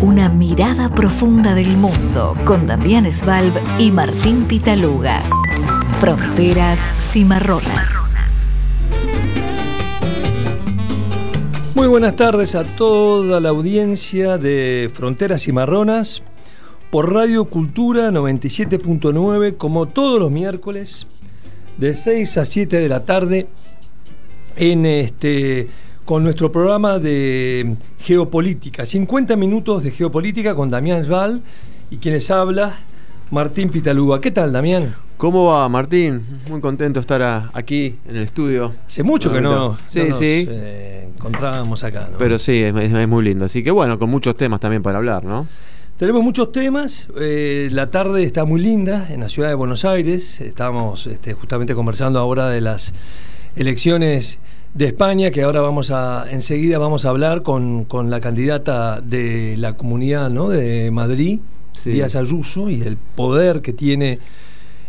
Una mirada profunda del mundo con Damián Svalb y Martín Pitaluga. Fronteras cimarronas. Muy buenas tardes a toda la audiencia de Fronteras Cimarronas por Radio Cultura 97.9 como todos los miércoles de 6 a 7 de la tarde en este con nuestro programa de geopolítica. 50 minutos de geopolítica con Damián Sval y quienes habla, Martín Pitaluga. ¿Qué tal, Damián? ¿Cómo va, Martín? Muy contento de estar aquí en el estudio. Hace mucho que no, sí, nos sí. Eh, encontrábamos acá. Pero sí, es, muy lindo. Así que bueno, con muchos temas también para hablar, ¿no? Tenemos muchos temas. Eh, la tarde está muy linda en la ciudad de Buenos Aires. Estamos este, justamente conversando ahora de las elecciones de España, que ahora vamos a, enseguida vamos a hablar con, la candidata de la comunidad ¿no? de Madrid, Díaz Ayuso, y el poder que tiene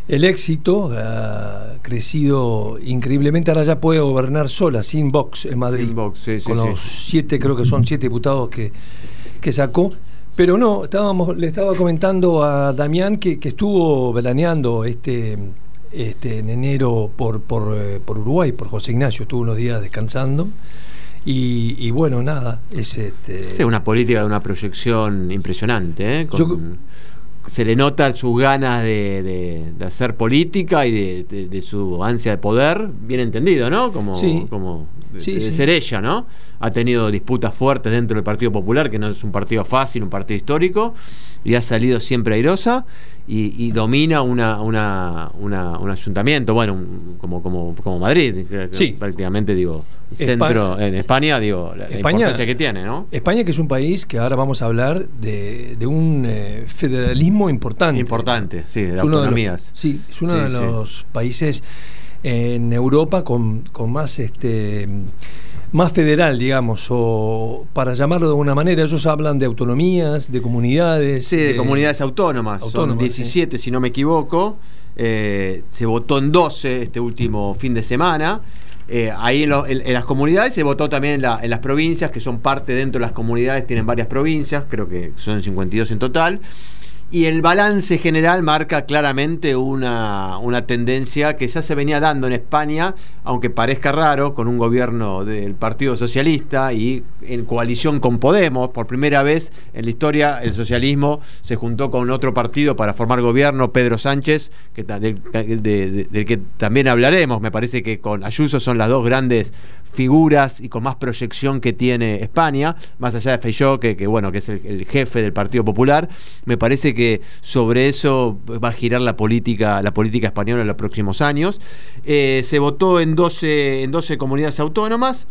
el éxito, ha crecido increíblemente, ahora ya puede gobernar sola, sin Vox en Madrid, sin Vox, sí, con los siete, creo que son siete diputados que, que sacó. Pero no, estábamos, le estaba comentando a Damián que, que estuvo veraneando este este, en enero por, por, eh, por, Uruguay, por José Ignacio, estuvo unos días descansando. Y, bueno, nada, es este. una política de una proyección impresionante, ¿eh? se le nota sus ganas de, hacer política y de, su ansia de poder, bien entendido, ¿no? Como, como de, ser ella, ¿no? Ha tenido disputas fuertes dentro del Partido Popular, que no es un partido fácil, un partido histórico, y ha salido siempre airosa y, domina una, una, un ayuntamiento, bueno, como, como, como Madrid, prácticamente digo, centro en España, digo, la, importancia que tiene, ¿no? España que es un país que ahora vamos a hablar de, un eh, federalismo importante. Importante, sí, de autonomías. sí, es uno de los países en Europa con, con más este más federal, digamos, o para llamarlo de alguna manera, ellos hablan de autonomías, de comunidades. Sí, de, comunidades autónomas, son 17 si no me equivoco, eh, se votó en 12 este último fin de semana. Eh, ahí en, las comunidades se votó también en, en, las provincias, que son parte dentro de las comunidades, tienen varias provincias, creo que son 52 en total. Y el balance general marca claramente una, tendencia que ya se venía dando en España, aunque parezca raro, con un gobierno del Partido Socialista y en coalición con Podemos. Por primera vez en la historia el socialismo se juntó con otro partido para formar gobierno, Pedro Sánchez, que, del, que también hablaremos. Me parece que con Ayuso son las dos grandes figuras y con más proyección que tiene España, más allá de Feijóo, que, bueno, que es el, jefe del Partido Popular, me parece que sobre eso va a girar la política, la política española en los próximos años. Eh, se votó en 12, en 12 comunidades autónomas.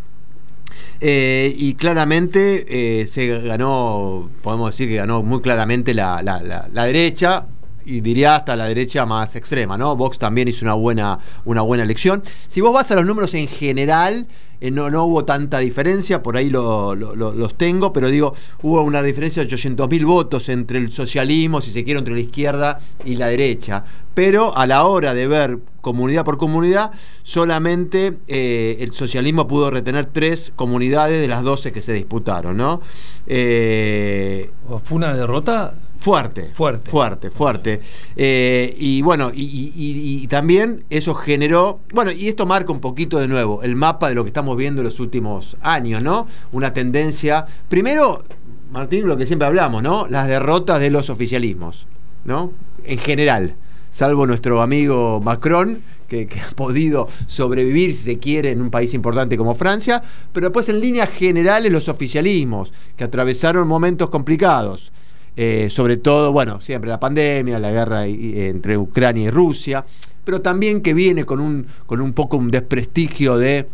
Eh, y claramente eh, se ganó, podemos decir que ganó muy claramente la, la derecha, y diría hasta la derecha más extrema, ¿no? Vox también hizo una buena, una buena elección. Si vos vas a los números en general, eh, no, no, hubo tanta diferencia, por ahí los tengo, pero digo, hubo una diferencia de 800.000 votos entre el socialismo, si se quiere, entre la izquierda y la derecha. Pero a la hora de ver comunidad por comunidad, solamente eh, el socialismo pudo retener tres comunidades de las 12 que se disputaron, ¿no? Eh, ¿Fue una derrota Fuerte. Fuerte. Fuerte, fuerte. Eh, y bueno, y, también eso generó. Bueno, y esto marca un poquito de nuevo el mapa de lo que estamos viendo en los últimos años, ¿no? Una tendencia. Primero, Martín, lo que siempre hablamos, ¿no? Las derrotas de los oficialismos, ¿no? En general. Salvo nuestro amigo Macron, que, que, ha podido sobrevivir, si se quiere, en un país importante como Francia, pero después en líneas generales los oficialismos, que atravesaron momentos complicados. Eh, sobre todo, bueno, siempre la pandemia, la guerra entre Ucrania y Rusia, pero también que viene con un, con un poco un desprestigio de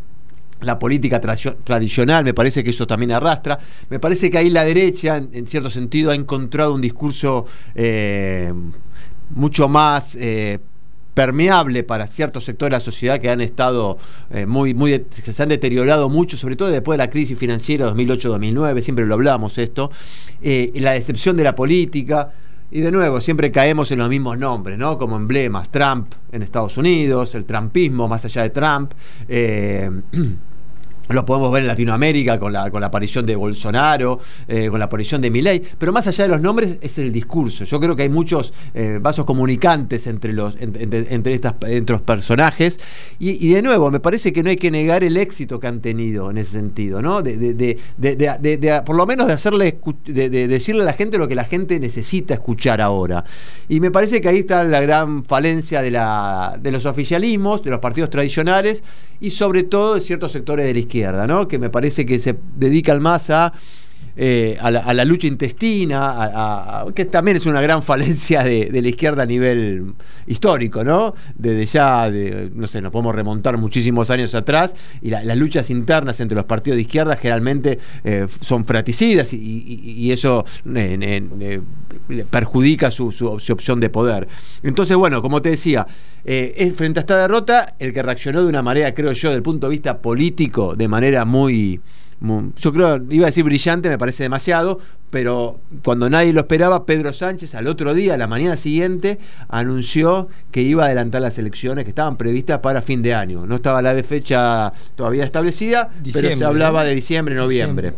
la política tradicional, me parece que eso también arrastra. Me parece que ahí la derecha, en, cierto sentido, ha encontrado un discurso eh, mucho más eh, permeable para ciertos sectores de la sociedad que han estado eh, muy, muy, se han deteriorado mucho, sobre todo después de la crisis financiera 2008-2009, siempre lo hablamos esto, eh, la decepción de la política. Y de nuevo, siempre caemos en los mismos nombres, ¿no? Como emblemas, Trump en Estados Unidos, el trumpismo más allá de Trump. Eh, lo podemos ver en Latinoamérica con la, con la aparición de Bolsonaro, eh, con la aparición de Milei, pero más allá de los nombres es el discurso. Yo creo que hay muchos eh, vasos comunicantes entre los, entre, estas, entre los personajes y, de nuevo, me parece que no hay que negar el éxito que han tenido en ese sentido, ¿no? De, de por lo menos de hacerle de, decirle a la gente lo que la gente necesita escuchar ahora. Y me parece que ahí está la gran falencia de, la, de los oficialismos, de los partidos tradicionales y sobre todo de ciertos sectores de la izquierda que me parece que se dedican más a, eh, a, la, lucha intestina, que también es una gran falencia de, la izquierda a nivel histórico, ¿no? Desde ya, no sé, nos podemos remontar muchísimos años atrás y las luchas internas entre los partidos de izquierda generalmente eh, son fraticidas y, eso eh, perjudica su, su, opción de poder. Entonces, bueno, como te decía, es frente a esta derrota el que reaccionó de una manera, creo yo, desde el punto de vista político, de manera muy yo creo, iba a decir brillante, me parece demasiado, pero cuando nadie lo esperaba, Pedro Sánchez al otro día, la mañana siguiente, anunció que iba a adelantar las elecciones que estaban previstas para fin de año. No estaba la fecha todavía establecida, pero se hablaba de diciembre, noviembre.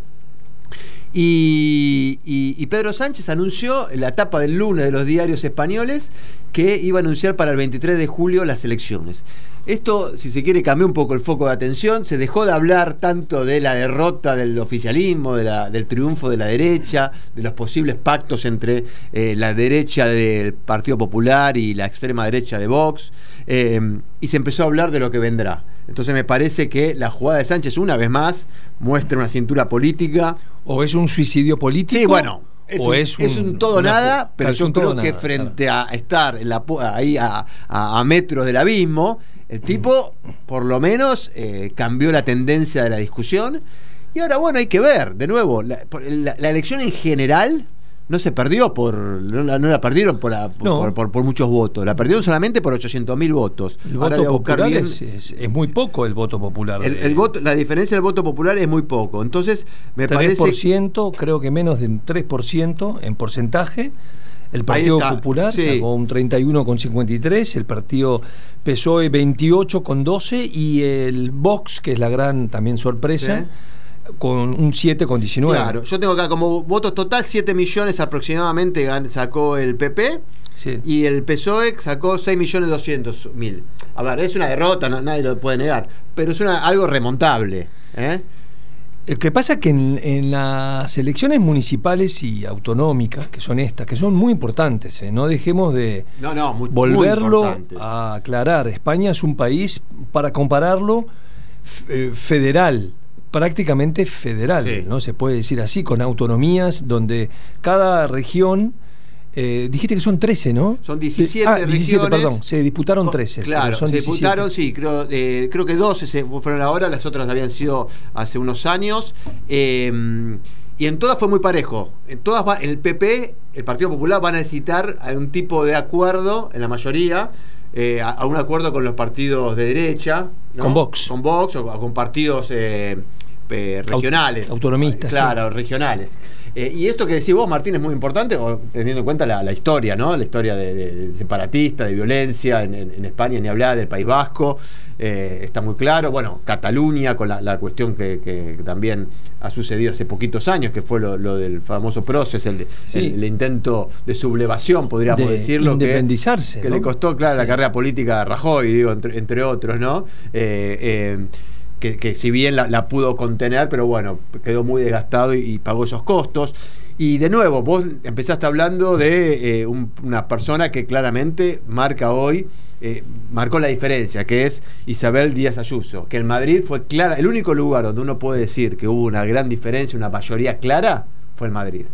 Y, Pedro Sánchez anunció en la etapa del lunes de los diarios españoles que iba a anunciar para el 23 de julio las elecciones. Esto, si se quiere, cambió un poco el foco de atención, se dejó de hablar tanto de la derrota del oficialismo, del triunfo de la derecha, de los posibles pactos entre eh, la derecha del Partido Popular y la extrema derecha de Vox, eh, y se empezó a hablar de lo que vendrá. Entonces me parece que la jugada de Sánchez, una vez más, muestra una cintura política. ¿O es un suicidio político? Sí, bueno, es, un, todo nada, pero yo creo que frente a estar en la, ahí a, a, metros del abismo, el tipo por lo menos eh, cambió la tendencia de la discusión. Y ahora, bueno, hay que ver, de nuevo, la, elección en general no se perdió por. No la, perdieron por, por, muchos votos, la perdieron solamente por 800 mil votos. El voto popular es, muy poco el voto popular. El, voto, la diferencia del voto popular es muy poco. Entonces, me 3%, parece. creo que menos de un 3% en porcentaje. El Partido Popular sacó un 31,53, el Partido PSOE 28,12 y el Vox, que es la gran también sorpresa con un 7,19. Claro, yo tengo acá como votos total 7 millones aproximadamente sacó el PP. Y el PSOE sacó 6 millones 200 mil. A ver, es una derrota, nadie lo puede negar, pero es una, algo remontable. ¿eh? Lo que pasa es que en, las elecciones municipales y autonómicas, que son estas, que son muy importantes, ¿eh? no dejemos de volverlo a aclarar. España es un país, para compararlo, eh, federal prácticamente federal, ¿no? Se puede decir así, con autonomías donde cada región eh, dijiste que son 13, ¿no? Son 17 ah, 17, perdón, se disputaron 13. Claro, se disputaron, sí, creo, eh, creo que 12 se fueron ahora, las otras habían sido hace unos años. Em, y en todas fue muy parejo. En todas va, el PP, el Partido Popular, van a necesitar algún tipo de acuerdo, en la mayoría, eh, a, un acuerdo con los partidos de derecha. Con Vox. Con Vox o, con partidos eh, regionales. Autonomistas. Claro, regionales. Eh, y esto que decís vos, Martín, es muy importante, teniendo en cuenta la, historia, ¿no? La historia de, separatista, de violencia en, España, ni hablar, del País Vasco, eh, está muy claro. Bueno, Cataluña, con la, cuestión que, también ha sucedido hace poquitos años, que fue lo, del famoso proceso, el, intento de sublevación, podríamos decirlo. Independizarse. Que, le costó, claro, la carrera política de Rajoy, digo, entre, otros, ¿no? Que, si bien la, pudo contener, pero bueno, quedó muy desgastado y, pagó esos costos. Y de nuevo, vos empezaste hablando de eh, una persona que claramente marca hoy, eh, marcó la diferencia, que es Isabel Díaz Ayuso, que en Madrid fue clara, el único lugar donde uno puede decir que hubo una gran diferencia, una mayoría clara, fue en Madrid.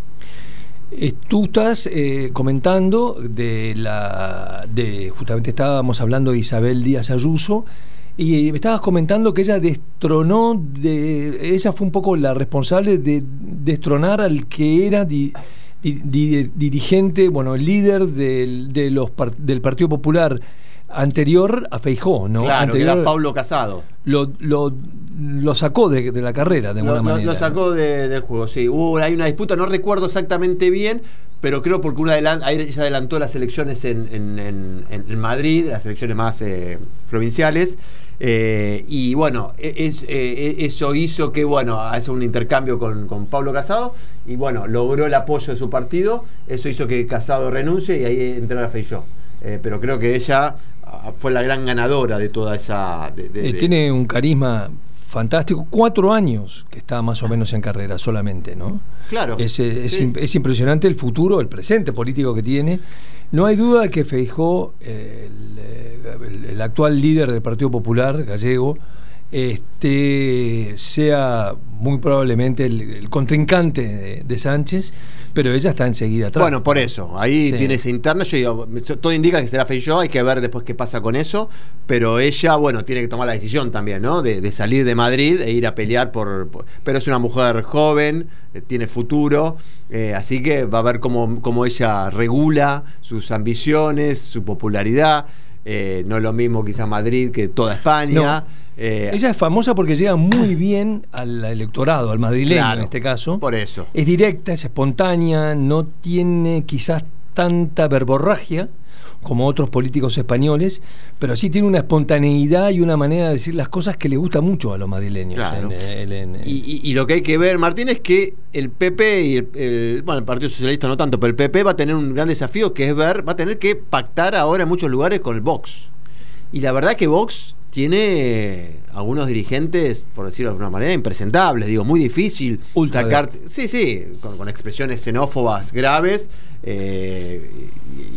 Eh, tú estás comentando de la. de justamente estábamos hablando de Isabel Díaz Ayuso y me estabas comentando que ella destronó, de, ella fue un poco la responsable de destronar al que era dirigente, bueno, el líder del, de los, del Partido Popular anterior a Feijó, ¿no? Claro, que era Pablo Casado. Lo, lo, lo sacó de, la carrera, de alguna manera. Lo sacó del juego, sí. Hubo, hay una disputa, no recuerdo exactamente bien, pero creo porque una ella adelantó las elecciones en, en, en, Madrid, las elecciones más eh, provinciales, Eh, y bueno, e, es, eh, e, eso hizo que, bueno, hace un intercambio con, Pablo Casado y bueno, logró el apoyo de su partido. Eso hizo que Casado renuncie y ahí entrara Feijó. Eh, pero creo que ella ah, fue la gran ganadora de toda esa. Tiene un carisma fantástico. Cuatro años que está más o menos en carrera solamente, ¿no? Claro. Es, es impresionante el futuro, el presente político que tiene. No hay duda de que Feijó, el, el, actual líder del Partido Popular gallego, este, sea muy probablemente el, contrincante de, Sánchez, pero ella está enseguida atrás. Bueno, por eso, ahí tiene ese interno, yo todo indica que será Feijó, hay que ver después qué pasa con eso, pero ella, bueno, tiene que tomar la decisión también, ¿no? De, salir de Madrid e ir a pelear por, Pero es una mujer joven, eh, tiene futuro, eh, así que va a ver cómo, cómo ella regula sus ambiciones, su popularidad. Eh, no es lo mismo quizá Madrid que toda España. Eh, Ella es famosa porque llega muy bien al electorado, al madrileño en este caso. Por eso. Es directa, es espontánea, no tiene quizás tanta verborragia como otros políticos españoles, pero sí tiene una espontaneidad y una manera de decir las cosas que le gusta mucho a los madrileños. y, lo que hay que ver, Martín, es que el PP y el, bueno, el Partido Socialista no tanto, pero el PP va a tener un gran desafío que es ver, va a tener que pactar ahora en muchos lugares con el Vox. Y la verdad que Vox tiene algunos dirigentes, por decirlo de alguna manera, impresentables, digo, muy difícil sacar, sí, sí, con, expresiones xenófobas graves eh,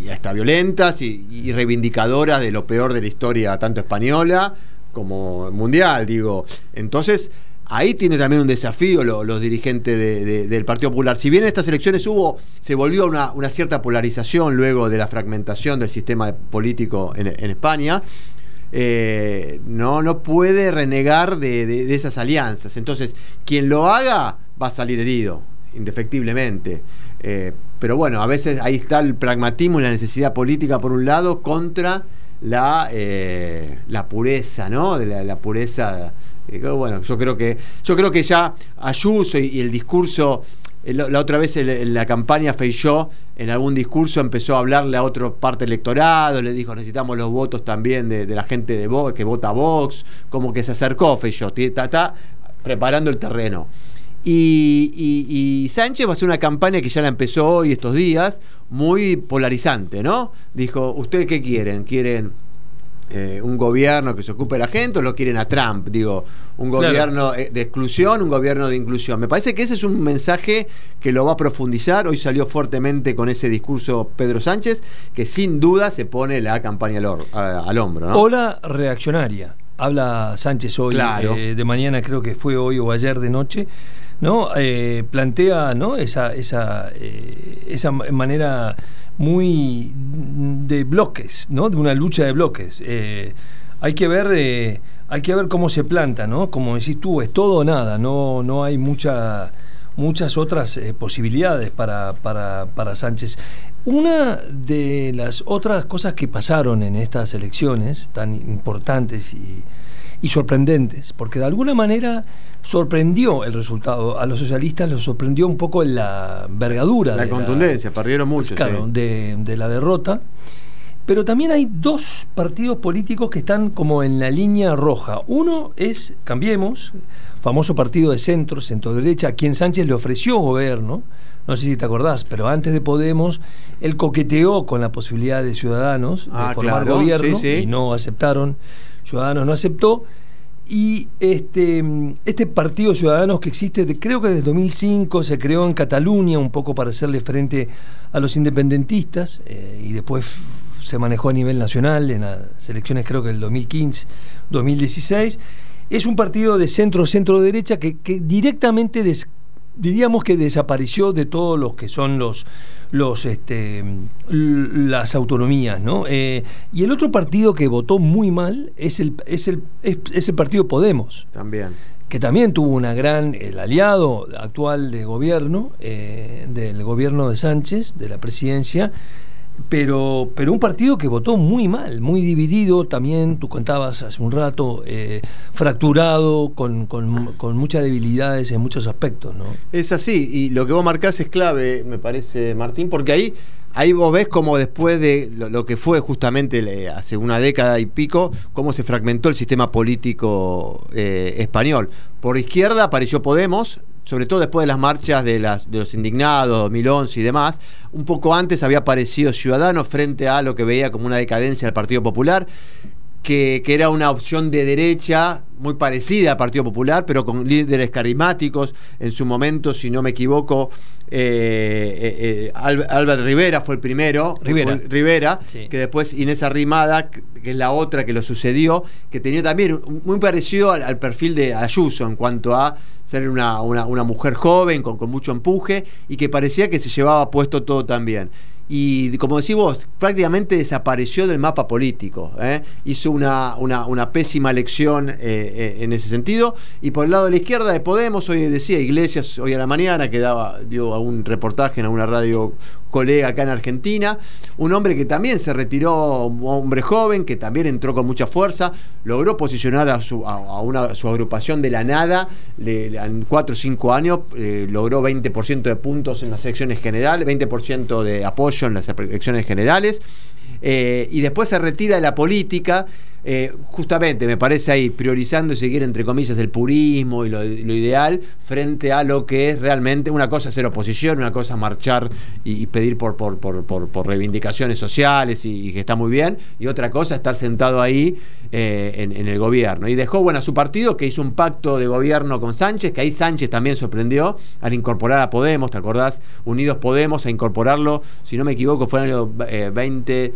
y, hasta violentas y, reivindicadoras de lo peor de la historia, tanto española como mundial, digo. Entonces, ahí tiene también un desafío los dirigentes del Partido Popular. Si bien en estas elecciones hubo, se volvió una, una cierta polarización luego de la fragmentación del sistema político en España, eh, no, no puede renegar de, esas alianzas. Entonces, quien lo haga va a salir herido, indefectiblemente. Eh, pero bueno, a veces ahí está el pragmatismo y la necesidad política por un lado contra la, eh, la pureza, ¿no? De la, pureza. bueno, yo creo que yo creo que ya Ayuso y el discurso la otra vez en la campaña Feijó en algún discurso empezó a hablarle a otra parte electorado, le dijo necesitamos los votos también de, la gente de que vota Vox, como que se acercó Feijó, está, preparando el terreno. Y, Sánchez va a hacer una campaña que ya la empezó hoy estos días, muy polarizante, ¿no? Dijo, ¿ustedes qué quieren? ¿Quieren eh, un gobierno que se ocupe de la gente o lo quieren a Trump, digo, un gobierno eh, de exclusión, un gobierno de inclusión. Me parece que ese es un mensaje que lo va a profundizar. Hoy salió fuertemente con ese discurso Pedro Sánchez, que sin duda se pone la campaña al, hombro. ¿no? Ola reaccionaria. Habla Sánchez hoy, eh, de mañana creo que fue hoy o ayer de noche, ¿no? plantea ¿no? esa, esa, esa manera muy de bloques, ¿no? De una lucha de bloques. Eh, hay que ver, eh, hay que ver cómo se planta, ¿no? Como decís tú, es todo o nada, no, no hay mucha, muchas otras eh, posibilidades para, para, para, Sánchez. Una de las otras cosas que pasaron en estas elecciones tan importantes y, y sorprendentes, porque de alguna manera sorprendió el resultado. A los socialistas los sorprendió un poco la envergadura. La contundencia, perdieron mucho. Claro, de, la derrota. Pero también hay dos partidos políticos que están como en la línea roja. Uno es Cambiemos, famoso partido de centro, centro-derecha, a quien Sánchez le ofreció gobierno. No sé si te acordás, pero antes de Podemos, él coqueteó con la posibilidad de Ciudadanos de ah, formar gobierno y no aceptaron. Ciudadanos no aceptó. Y este, este Partido Ciudadanos que existe, creo que desde 2005 se creó en Cataluña un poco para hacerle frente a los independentistas eh, y después se manejó a nivel nacional en las elecciones creo que del 2015, 2016. Es un partido de centro-centro-derecha que, que directamente diríamos que desapareció de todos los que son los, los este, las autonomías, ¿no? Eh, y el otro partido que votó muy mal es el, es el, es, el partido Podemos. También. Que también tuvo una gran, el aliado actual de gobierno, eh, del gobierno de Sánchez, de la presidencia, pero, pero un partido que votó muy mal, muy dividido, también tú contabas hace un rato, eh, fracturado, con, con, muchas debilidades en muchos aspectos. ¿no? Es así, y lo que vos marcás es clave, me parece, Martín, porque ahí ahí vos ves como después de lo, que fue justamente hace una década y pico, cómo se fragmentó el sistema político eh, español. Por izquierda apareció Podemos, sobre todo después de las marchas de, de los indignados, 2011 y demás. Un poco antes había aparecido Ciudadanos frente a lo que veía como una decadencia del Partido Popular que, era una opción de derecha muy parecida al Partido Popular, pero con líderes carismáticos. En su momento, si no me equivoco, eh, eh, eh Albert Rivera fue el primero. Rivera. que después Inés Arrimada, que es la otra que lo sucedió, que tenía también muy parecido al, perfil de Ayuso en cuanto a ser una, mujer joven, con, con mucho empuje, y que parecía que se llevaba puesto todo también y como decís vos, prácticamente desapareció del mapa político. ¿eh? Hizo una, una, pésima elección eh, eh, en ese sentido. Y por el lado de la izquierda de Podemos, hoy decía Iglesias, hoy a la mañana, que daba, dio algún reportaje en alguna radio colega acá en Argentina, un hombre que también se retiró, un hombre joven, que también entró con mucha fuerza, logró posicionar a su, agrupación de la nada, en 4 o 5 años logró 20% de puntos en las elecciones generales, 20% de apoyo en las elecciones generales, eh, y después se retira de la política eh, justamente me parece ahí priorizando y seguir entre comillas el purismo y lo, ideal frente a lo que es realmente una cosa ser oposición, una cosa marchar y, pedir por, por, por, reivindicaciones sociales y, que está muy bien, y otra cosa estar sentado ahí eh, en, el gobierno. Y dejó bueno a su partido que hizo un pacto de gobierno con Sánchez, que ahí Sánchez también sorprendió al incorporar a Podemos, ¿te acordás? Unidos Podemos a incorporarlo, si no me equivoco, fue en el año 20.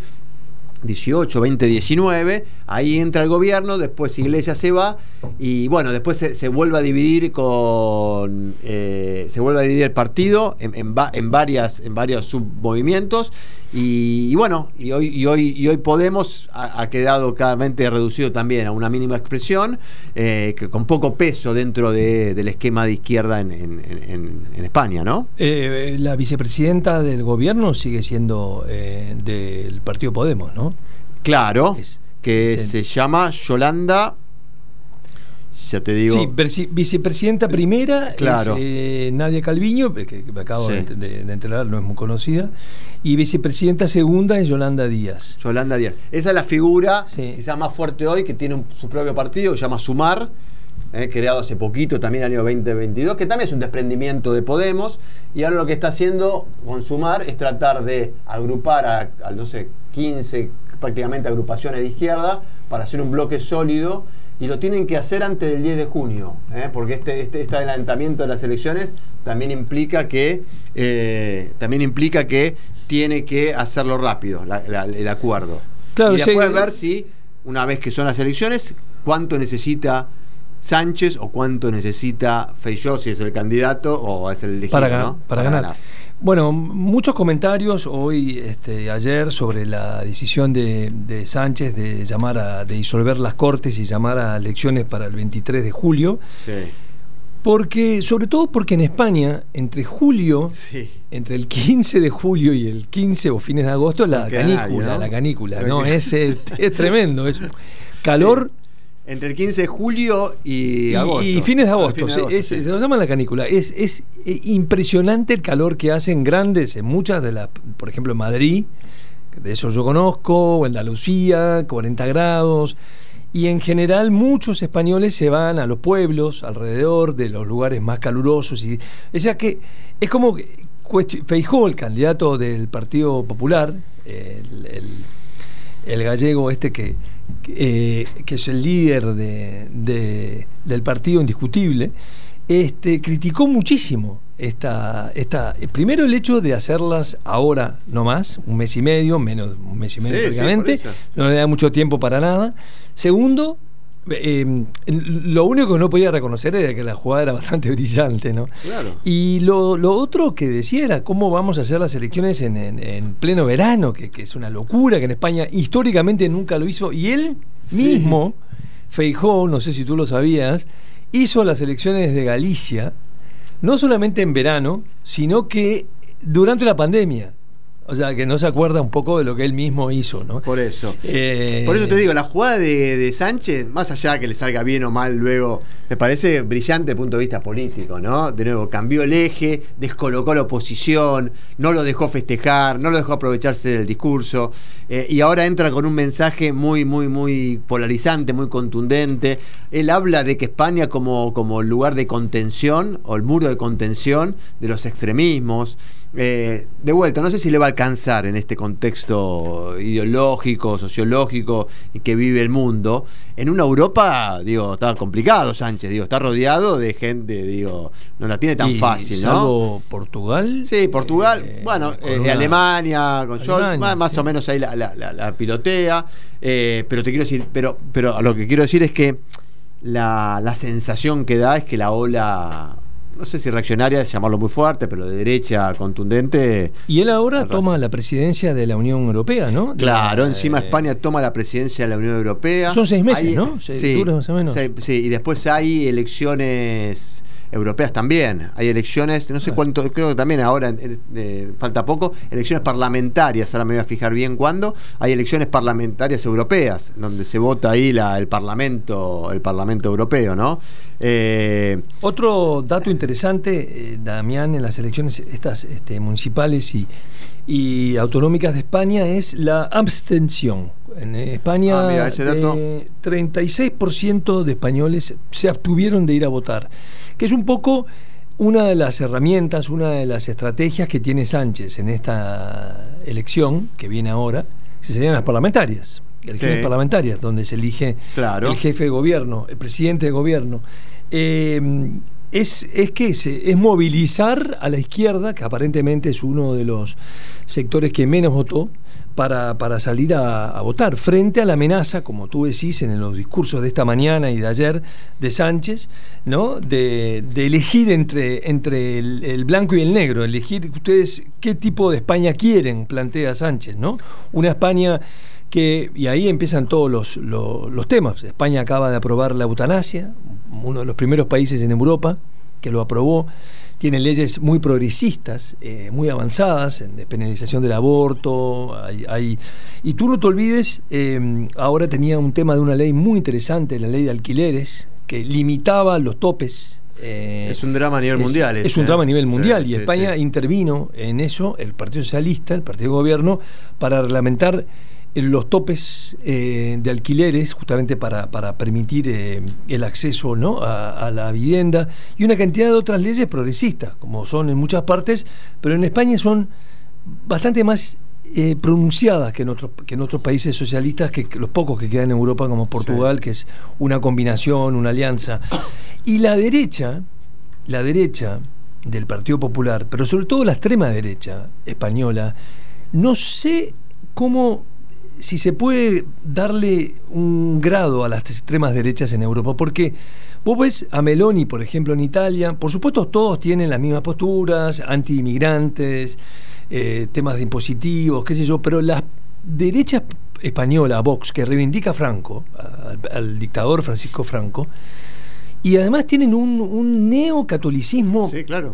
18, 20, 19, ahí entra el gobierno, después Iglesia se va y bueno, después se, vuelve a dividir con eh, se vuelve a dividir el partido en, en, varias, en varios submovimientos y, bueno, y hoy, y hoy, y hoy Podemos ha, quedado claramente reducido también a una mínima expresión, eh, que con poco peso dentro del esquema de izquierda en, España, ¿no? Eh, la vicepresidenta del gobierno sigue siendo del partido Podemos, ¿no? Claro, que se llama Yolanda ya te digo. Sí, vicepresidenta primera claro. es eh, Nadia Calviño, que, me acabo de, enterar, no es muy conocida. Y vicepresidenta segunda es Yolanda Díaz. Yolanda Díaz. Esa es la figura quizás más fuerte hoy, que tiene su propio partido, que se llama Sumar. Eh, creado hace poquito, también año 2022, que también es un desprendimiento de Podemos, y ahora lo que está haciendo con Sumar es tratar de agrupar a, a no sé, 15 prácticamente agrupaciones de izquierda para hacer un bloque sólido y lo tienen que hacer antes del 10 de junio, ¿eh? porque este, este, este, adelantamiento de las elecciones también implica que eh, también implica que tiene que hacerlo rápido el acuerdo. y después ver si una vez que son las elecciones cuánto necesita Sánchez o cuánto necesita Feijóo si es el candidato o es el elegido, para, para, ganar. Bueno, muchos comentarios hoy, este, ayer, sobre la decisión de, Sánchez de llamar a, de disolver las cortes y llamar a elecciones para el 23 de julio. Sí. Porque, sobre todo porque en España, entre julio, entre el 15 de julio y el 15 o fines de agosto, la canícula, la canícula, ¿no? Es, es, tremendo, es calor entre el 15 de julio y agosto. Y, fines de agosto. se, lo llama la canícula. Es, es eh, impresionante el calor que hacen grandes en muchas de las, por ejemplo en Madrid, de eso yo conozco, o en Andalucía, 40 grados. Y en general muchos españoles se van a los pueblos alrededor de los lugares más calurosos. Y, o sea que es como Feijó, el candidato del Partido Popular, el, el gallego este que eh, que es el líder de, del partido indiscutible, este, criticó muchísimo esta, esta, primero el hecho de hacerlas ahora no más, un mes y medio, menos un mes y medio prácticamente, no le da mucho tiempo para nada. Segundo, eh, lo único que no podía reconocer era que la jugada era bastante brillante, ¿no? Y lo, otro que decía era cómo vamos a hacer las elecciones en, pleno verano, que, es una locura, que en España históricamente nunca lo hizo. Y él mismo, Feijó, no sé si tú lo sabías, hizo las elecciones de Galicia, no solamente en verano, sino que durante la pandemia. O sea, que no se acuerda un poco de lo que él mismo hizo, ¿no? Por eso. Eh, Por eso te digo, la jugada de, Sánchez, más allá de que le salga bien o mal luego, me parece brillante desde el punto de vista político, ¿no? De nuevo, cambió el eje, descolocó la oposición, no lo dejó festejar, no lo dejó aprovecharse del discurso, eh, y ahora entra con un mensaje muy, muy, muy polarizante, muy contundente. Él habla de que España como, como lugar de contención, o el muro de contención de los extremismos. Eh, de vuelta, no sé si le va a alcanzar en este contexto ideológico, sociológico que vive el mundo. En una Europa, digo, está complicado Sánchez, digo, está rodeado de gente, digo, no la tiene tan fácil, ¿no? Portugal. Sí, Portugal, eh, bueno, eh, Alemania, con más, o menos ahí la, pilotea. pero te quiero decir, pero, pero lo que quiero decir es que la, la sensación que da es que la ola no sé si reaccionaria, llamarlo muy fuerte, pero de derecha contundente. Y él ahora toma la presidencia de la Unión Europea, ¿no? Claro, encima España toma la presidencia de la Unión Europea. Son seis meses, ¿no? sí, más o menos. sí, y después hay elecciones europeas también. Hay elecciones, no sé cuánto, creo que también ahora eh, falta poco, elecciones parlamentarias, ahora me voy a fijar bien cuándo. Hay elecciones parlamentarias europeas, donde se vota ahí la, el Parlamento, el Parlamento Europeo, ¿no? Eh, Otro dato interesante, eh, Damián, en las elecciones estas este, municipales y, y autonómicas de España es la abstención. En España, ah, 36% de españoles se abstuvieron de ir a votar que es un poco una de las herramientas, una de las estrategias que tiene Sánchez en esta elección que viene ahora, que serían las parlamentarias, elecciones parlamentarias, donde se elige el jefe de gobierno, el presidente de gobierno. Eh, es, es que es movilizar a la izquierda, que aparentemente es uno de los sectores que menos votó, para, salir a, votar, frente a la amenaza, como tú decís en los discursos de esta mañana y de ayer de Sánchez, ¿no? de, elegir entre, entre el, blanco y el negro, elegir ustedes qué tipo de España quieren, plantea Sánchez, ¿no? Una España que, y ahí empiezan todos los, los temas. España acaba de aprobar la eutanasia, uno de los primeros países en Europa que lo aprobó tiene leyes muy progresistas, eh, muy avanzadas en despenalización del aborto. Hay, y tú no te olvides, eh, ahora tenía un tema de una ley muy interesante, la ley de alquileres, que limitaba los topes. Eh, es un drama a nivel mundial. Es un drama a nivel mundial y España intervino en eso, el Partido Socialista, el Partido de Gobierno, para reglamentar los topes eh, de alquileres, justamente para, permitir eh, el acceso ¿no? A, la vivienda, y una cantidad de otras leyes progresistas, como son en muchas partes, pero en España son bastante más eh, pronunciadas que en, otros, que en otros países socialistas, que, los pocos que quedan en Europa, como Portugal, que es una combinación, una alianza. Y la derecha, la derecha del Partido Popular, pero sobre todo la extrema derecha española, no sé cómo si se puede darle un grado a las extremas derechas en Europa, porque vos ves a Meloni, por ejemplo, en Italia, por supuesto todos tienen las mismas posturas, anti-inmigrantes, eh, temas de impositivos, qué sé yo, pero la derecha española, Vox, que reivindica a Franco, al, dictador Francisco Franco, y además tienen un, un neocatolicismo sí, claro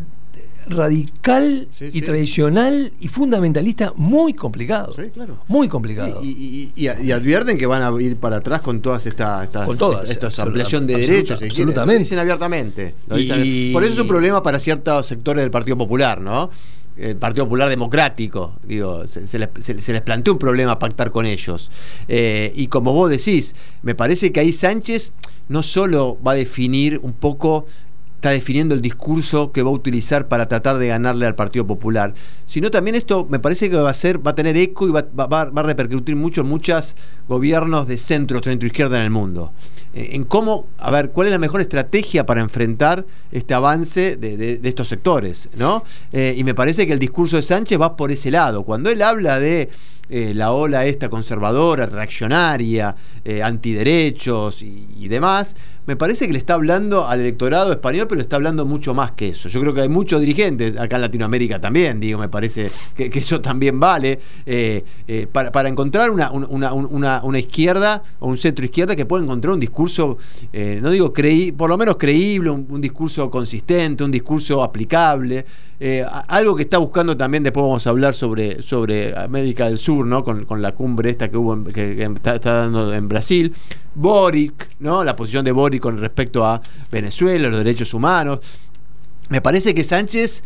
radical y tradicional y fundamentalista muy complicado. Sí, claro. Muy complicado. Y, advierten que van a ir para atrás con todas estas, estas, estas, ampliación de derechos. absolutamente. Lo dicen abiertamente. por eso es un problema para ciertos sectores del Partido Popular, ¿no? el Partido Popular Democrático, digo, se, les, planteó un problema pactar con ellos. Eh, y como vos decís, me parece que ahí Sánchez no solo va a definir un poco está definiendo el discurso que va a utilizar para tratar de ganarle al Partido Popular, sino también esto me parece que va a ser, va a tener eco y va, a repercutir mucho en muchos gobiernos de centro, centro izquierda en el mundo. Eh, en cómo, a ver, cuál es la mejor estrategia para enfrentar este avance de, estos sectores, ¿no? Eh, y me parece que el discurso de Sánchez va por ese lado. Cuando él habla de eh, la ola esta conservadora, reaccionaria, antiderechos y, demás, me parece que le está hablando al electorado español, pero está hablando mucho más que eso. Yo creo que hay muchos dirigentes, acá en Latinoamérica también, digo, me parece que, eso también vale, eh, para, encontrar una, una, izquierda o un centro izquierda que pueda encontrar un discurso, no digo creí, por lo menos creíble, un, discurso consistente, un discurso aplicable. algo que está buscando también, después vamos a hablar sobre, sobre América del Sur, ¿no? Con, la cumbre esta que hubo que, está, dando en Brasil. Boric, ¿no? La posición de Boric con respecto a Venezuela, los derechos humanos. Me parece que Sánchez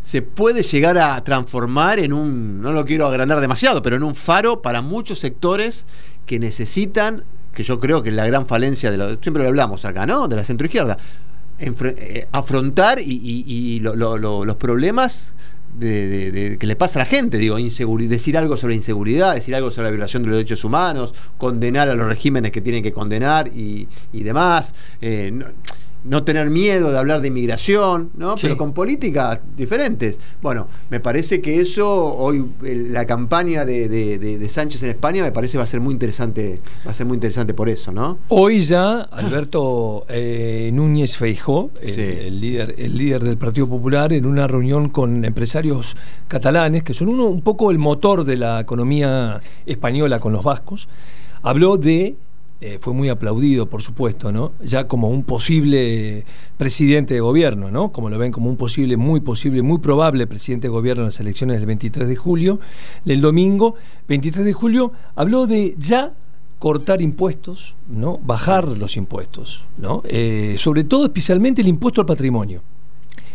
se puede llegar a transformar en un, no lo quiero agrandar demasiado, pero en un faro para muchos sectores que necesitan, que yo creo que es la gran falencia de lo, siempre lo hablamos acá, ¿no? De la centroizquierda, eh, afrontar y, los problemas de, que le pasa a la gente, digo, decir algo sobre inseguridad, decir algo sobre la violación de los derechos humanos, condenar a los regímenes que tienen que condenar y, demás. Eh, tener miedo de hablar de inmigración, ¿no? Pero con políticas diferentes. Bueno, me parece que eso, hoy la campaña de, Sánchez en España me parece va a ser muy interesante, va a ser muy interesante por eso, ¿no? Hoy ya Alberto eh, Núñez Feijó, el, líder, el líder del Partido Popular, en una reunión con empresarios catalanes, que son uno un poco el motor de la economía española con los vascos, habló de eh, fue muy aplaudido, por supuesto, ¿no? Ya como un posible presidente de gobierno, ¿no? Como lo ven como un posible, muy posible, muy probable presidente de gobierno en las elecciones del 23 de julio. El domingo, 23 de julio, habló de ya cortar impuestos, ¿no? Bajar los impuestos, ¿no? Eh, sobre todo, especialmente el impuesto al patrimonio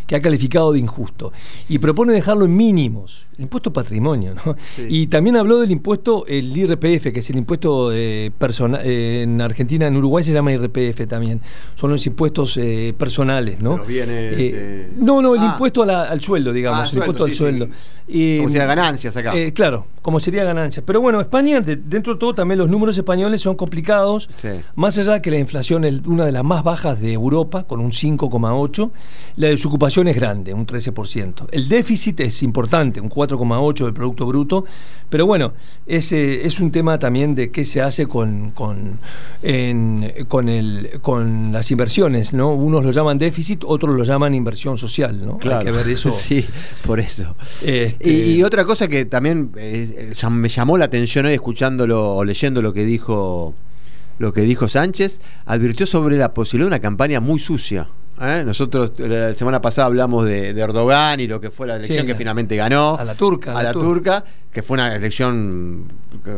que ha calificado de injusto y propone dejarlo en mínimos, el impuesto patrimonio. ¿no? Y también habló del impuesto, el IRPF, que es el impuesto eh, personal, eh, en Argentina, en Uruguay se llama IRPF también, son los impuestos eh, personales. ¿no? Viene No, no, el ah. impuesto al sueldo, digamos, ah, el impuesto al sueldo. como sería ganancias acá. claro, como sería ganancias. Pero bueno, España, dentro de todo, también los números españoles son complicados, más allá de que la inflación es una de las más bajas de Europa, con un 5,8, la desocupación es grande, un 13%. El déficit es importante, un 4,8% del Producto Bruto, pero bueno, ese es un tema también de qué se hace con, con, con, el, con las inversiones, ¿no? Unos lo llaman déficit, otros lo llaman inversión social, ¿no? Claro. Hay que ver eso. sí, por eso. Este y, otra cosa que también eh, me llamó la atención hoy escuchándolo o leyendo lo que dijo lo que dijo Sánchez, advirtió sobre la posibilidad de una campaña muy sucia. ¿Eh? Nosotros la semana pasada hablamos de, Erdogan y lo que fue la elección que finalmente ganó. A la turca. A la, turca, que fue una elección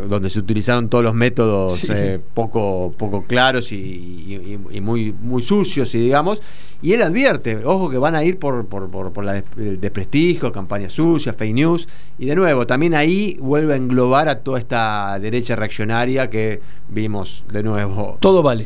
donde se utilizaron todos los métodos eh, poco, poco claros y, muy, muy sucios, y digamos. Y él advierte, ojo que van a ir por, por, por, la desprestigio, campañas sucias, fake news. Y de nuevo, también ahí vuelve a englobar a toda esta derecha reaccionaria que vimos de nuevo. Todo vale.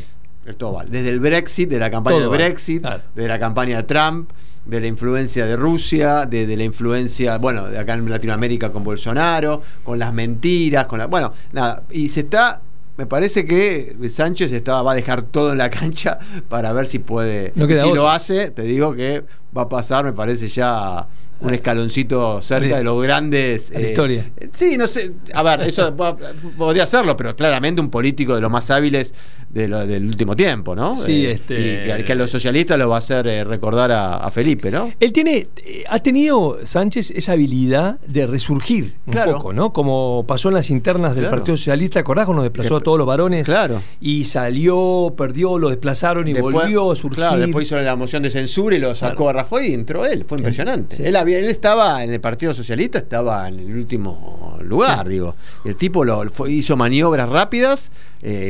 Desde el Brexit, de la campaña del Brexit, de la campaña de Trump, de la influencia de Rusia, de, la influencia, bueno, de acá en Latinoamérica con Bolsonaro, con las mentiras, con la. Bueno, nada. Y se está. Me parece que Sánchez está, va a dejar todo en la cancha para ver si puede. si lo hace, te digo que va a pasar, me parece ya un ah. escaloncito cerca de los grandes. La historia. Eh, sí, no sé. A ver, eso podría serlo, pero claramente un político de los más hábiles del último tiempo, ¿no? Sí, eh, este... Y que a los socialistas lo va a hacer eh, recordar a, Felipe, ¿no? Él tiene, ha tenido, Sánchez, esa habilidad de resurgir un poco, ¿no? Como pasó en las internas del Partido Socialista, ¿acordás cuando desplazó a todos los varones? Claro. Y salió, perdió, lo desplazaron y volvió a surgir. Claro, después hizo la moción de censura y lo sacó a Rajoy y entró él, fue impresionante. Él, había, él estaba en el Partido Socialista, estaba en el último lugar, digo. El tipo lo, hizo maniobras rápidas,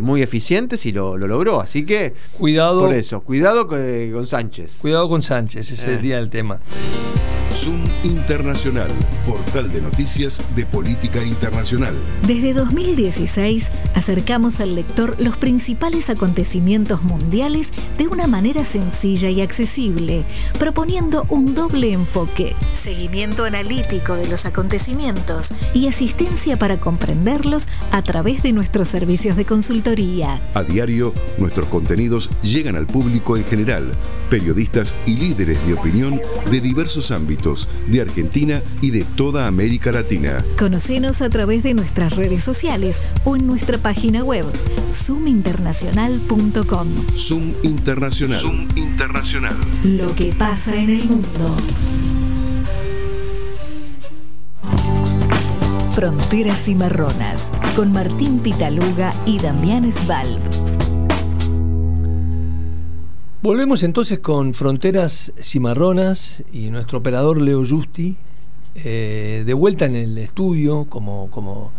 muy eficientes y lo, logró. Así que. Cuidado. Por eso, cuidado con Sánchez. Cuidado con Sánchez, ese sería eh. el tema. Zoom Internacional, portal de noticias de política internacional. Desde 2016 acercamos al lector los principales acontecimientos mundiales de una manera sencilla y accesible, proponiendo un doble enfoque, seguimiento analítico de los acontecimientos y asistencia para comprenderlos a través de nuestros servicios de consultoría. A diario, nuestros contenidos llegan al público en general, periodistas y líderes de opinión de diversos ámbitos de Argentina y de toda América Latina. Conocenos a través de nuestras redes sociales o en nuestra página web zoominternacional.com. Zoom Internacional. Zoom Internacional. Lo que pasa en el mundo. Fronteras Cimarronas con Martín Pitaluga y Damián Svalb. Volvemos entonces con Fronteras Cimarronas y nuestro operador Leo Justi, eh, de vuelta en el estudio, como, como,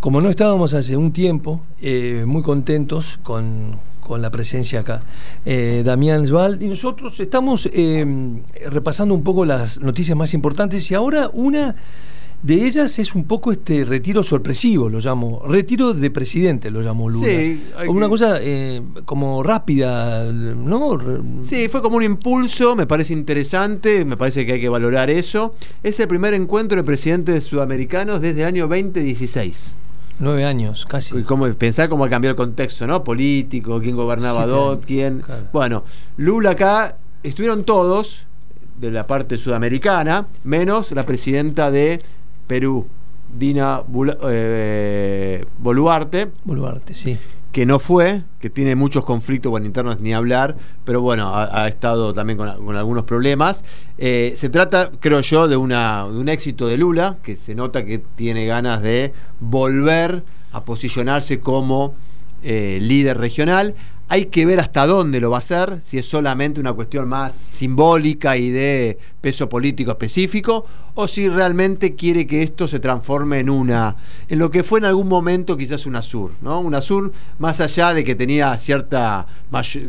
como no estábamos hace un tiempo, eh, muy contentos con, la presencia acá. Eh, Damián Sval, y nosotros estamos repasando un poco las noticias más importantes y ahora una de ellas es un poco este retiro sorpresivo, lo llamo. Retiro de presidente, lo llamo Lula. Sí, una cosa eh, como rápida, ¿no? Sí, fue como un impulso, me parece interesante, me parece que hay que valorar eso. Es el primer encuentro de presidentes sudamericanos desde el año 2016. Nueve años, casi. Cómo, pensar cómo cambió el contexto, ¿no? Político, quién gobernaba DOT, quién. Bueno, Lula acá estuvieron todos de la parte sudamericana, menos la presidenta de Perú, Dina eh, Boluarte. Boluarte, sí. Que no fue, que tiene muchos conflictos con internos ni hablar, pero bueno, ha, estado también con, algunos problemas. Eh, se trata, creo yo, de, una, de un éxito de Lula, que se nota que tiene ganas de volver a posicionarse como eh, líder regional. Hay que ver hasta dónde lo va a hacer, si es solamente una cuestión más simbólica y de peso político específico, o si realmente quiere que esto se transforme en una, en lo que fue en algún momento quizás una sur, ¿no? Una sur más allá de que tenía cierta,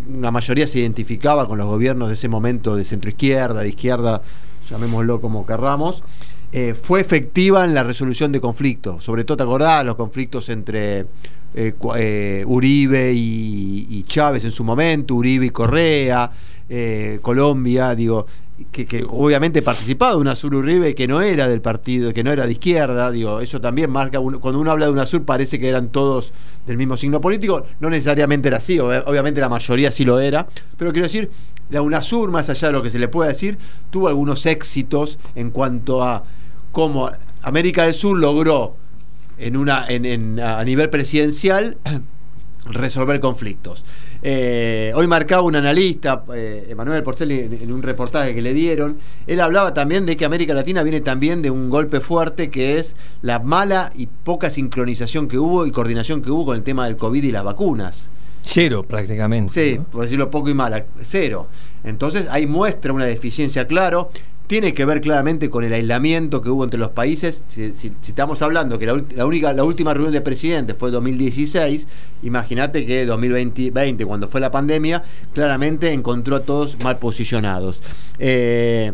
una mayoría se identificaba con los gobiernos de ese momento de centro izquierda, de izquierda, llamémoslo como querramos. Eh, fue efectiva en la resolución de conflictos, sobre todo te acordás los conflictos entre eh, eh, Uribe y, Chávez en su momento, Uribe y Correa, eh, Colombia, digo, que, obviamente participado de una Sur Uribe que no era del partido, que no era de izquierda, digo, eso también marca, cuando uno habla de una Sur parece que eran todos del mismo signo político, no necesariamente era así, obviamente la mayoría sí lo era, pero quiero decir, la UNASUR, más allá de lo que se le pueda decir, tuvo algunos éxitos en cuanto a cómo América del Sur logró en una, en, a nivel presidencial resolver conflictos. Eh, hoy marcaba un analista, eh, Emanuel Porcelli, en, un reportaje que le dieron, él hablaba también de que América Latina viene también de un golpe fuerte que es la mala y poca sincronización que hubo y coordinación que hubo con el tema del COVID y las vacunas. Cero prácticamente. Sí, por decirlo poco y mala, cero. Entonces ahí muestra una deficiencia claro tiene que ver claramente con el aislamiento que hubo entre los países. Si, estamos hablando que la, única, la última reunión de presidentes fue 2016, imagínate que 2020, cuando fue la pandemia, claramente encontró a todos mal posicionados. Eh,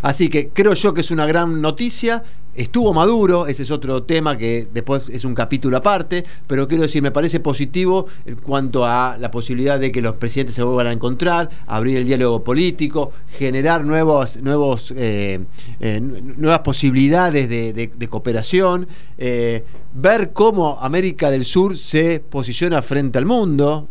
así que creo yo que es una gran noticia. Estuvo Maduro, ese es otro tema que después es un capítulo aparte, pero quiero decir, me parece positivo en cuanto a la posibilidad de que los presidentes se vuelvan a encontrar, abrir el diálogo político, generar nuevos, nuevos, eh, eh, nuevas posibilidades de, cooperación, eh, ver cómo América del Sur se posiciona frente al mundo,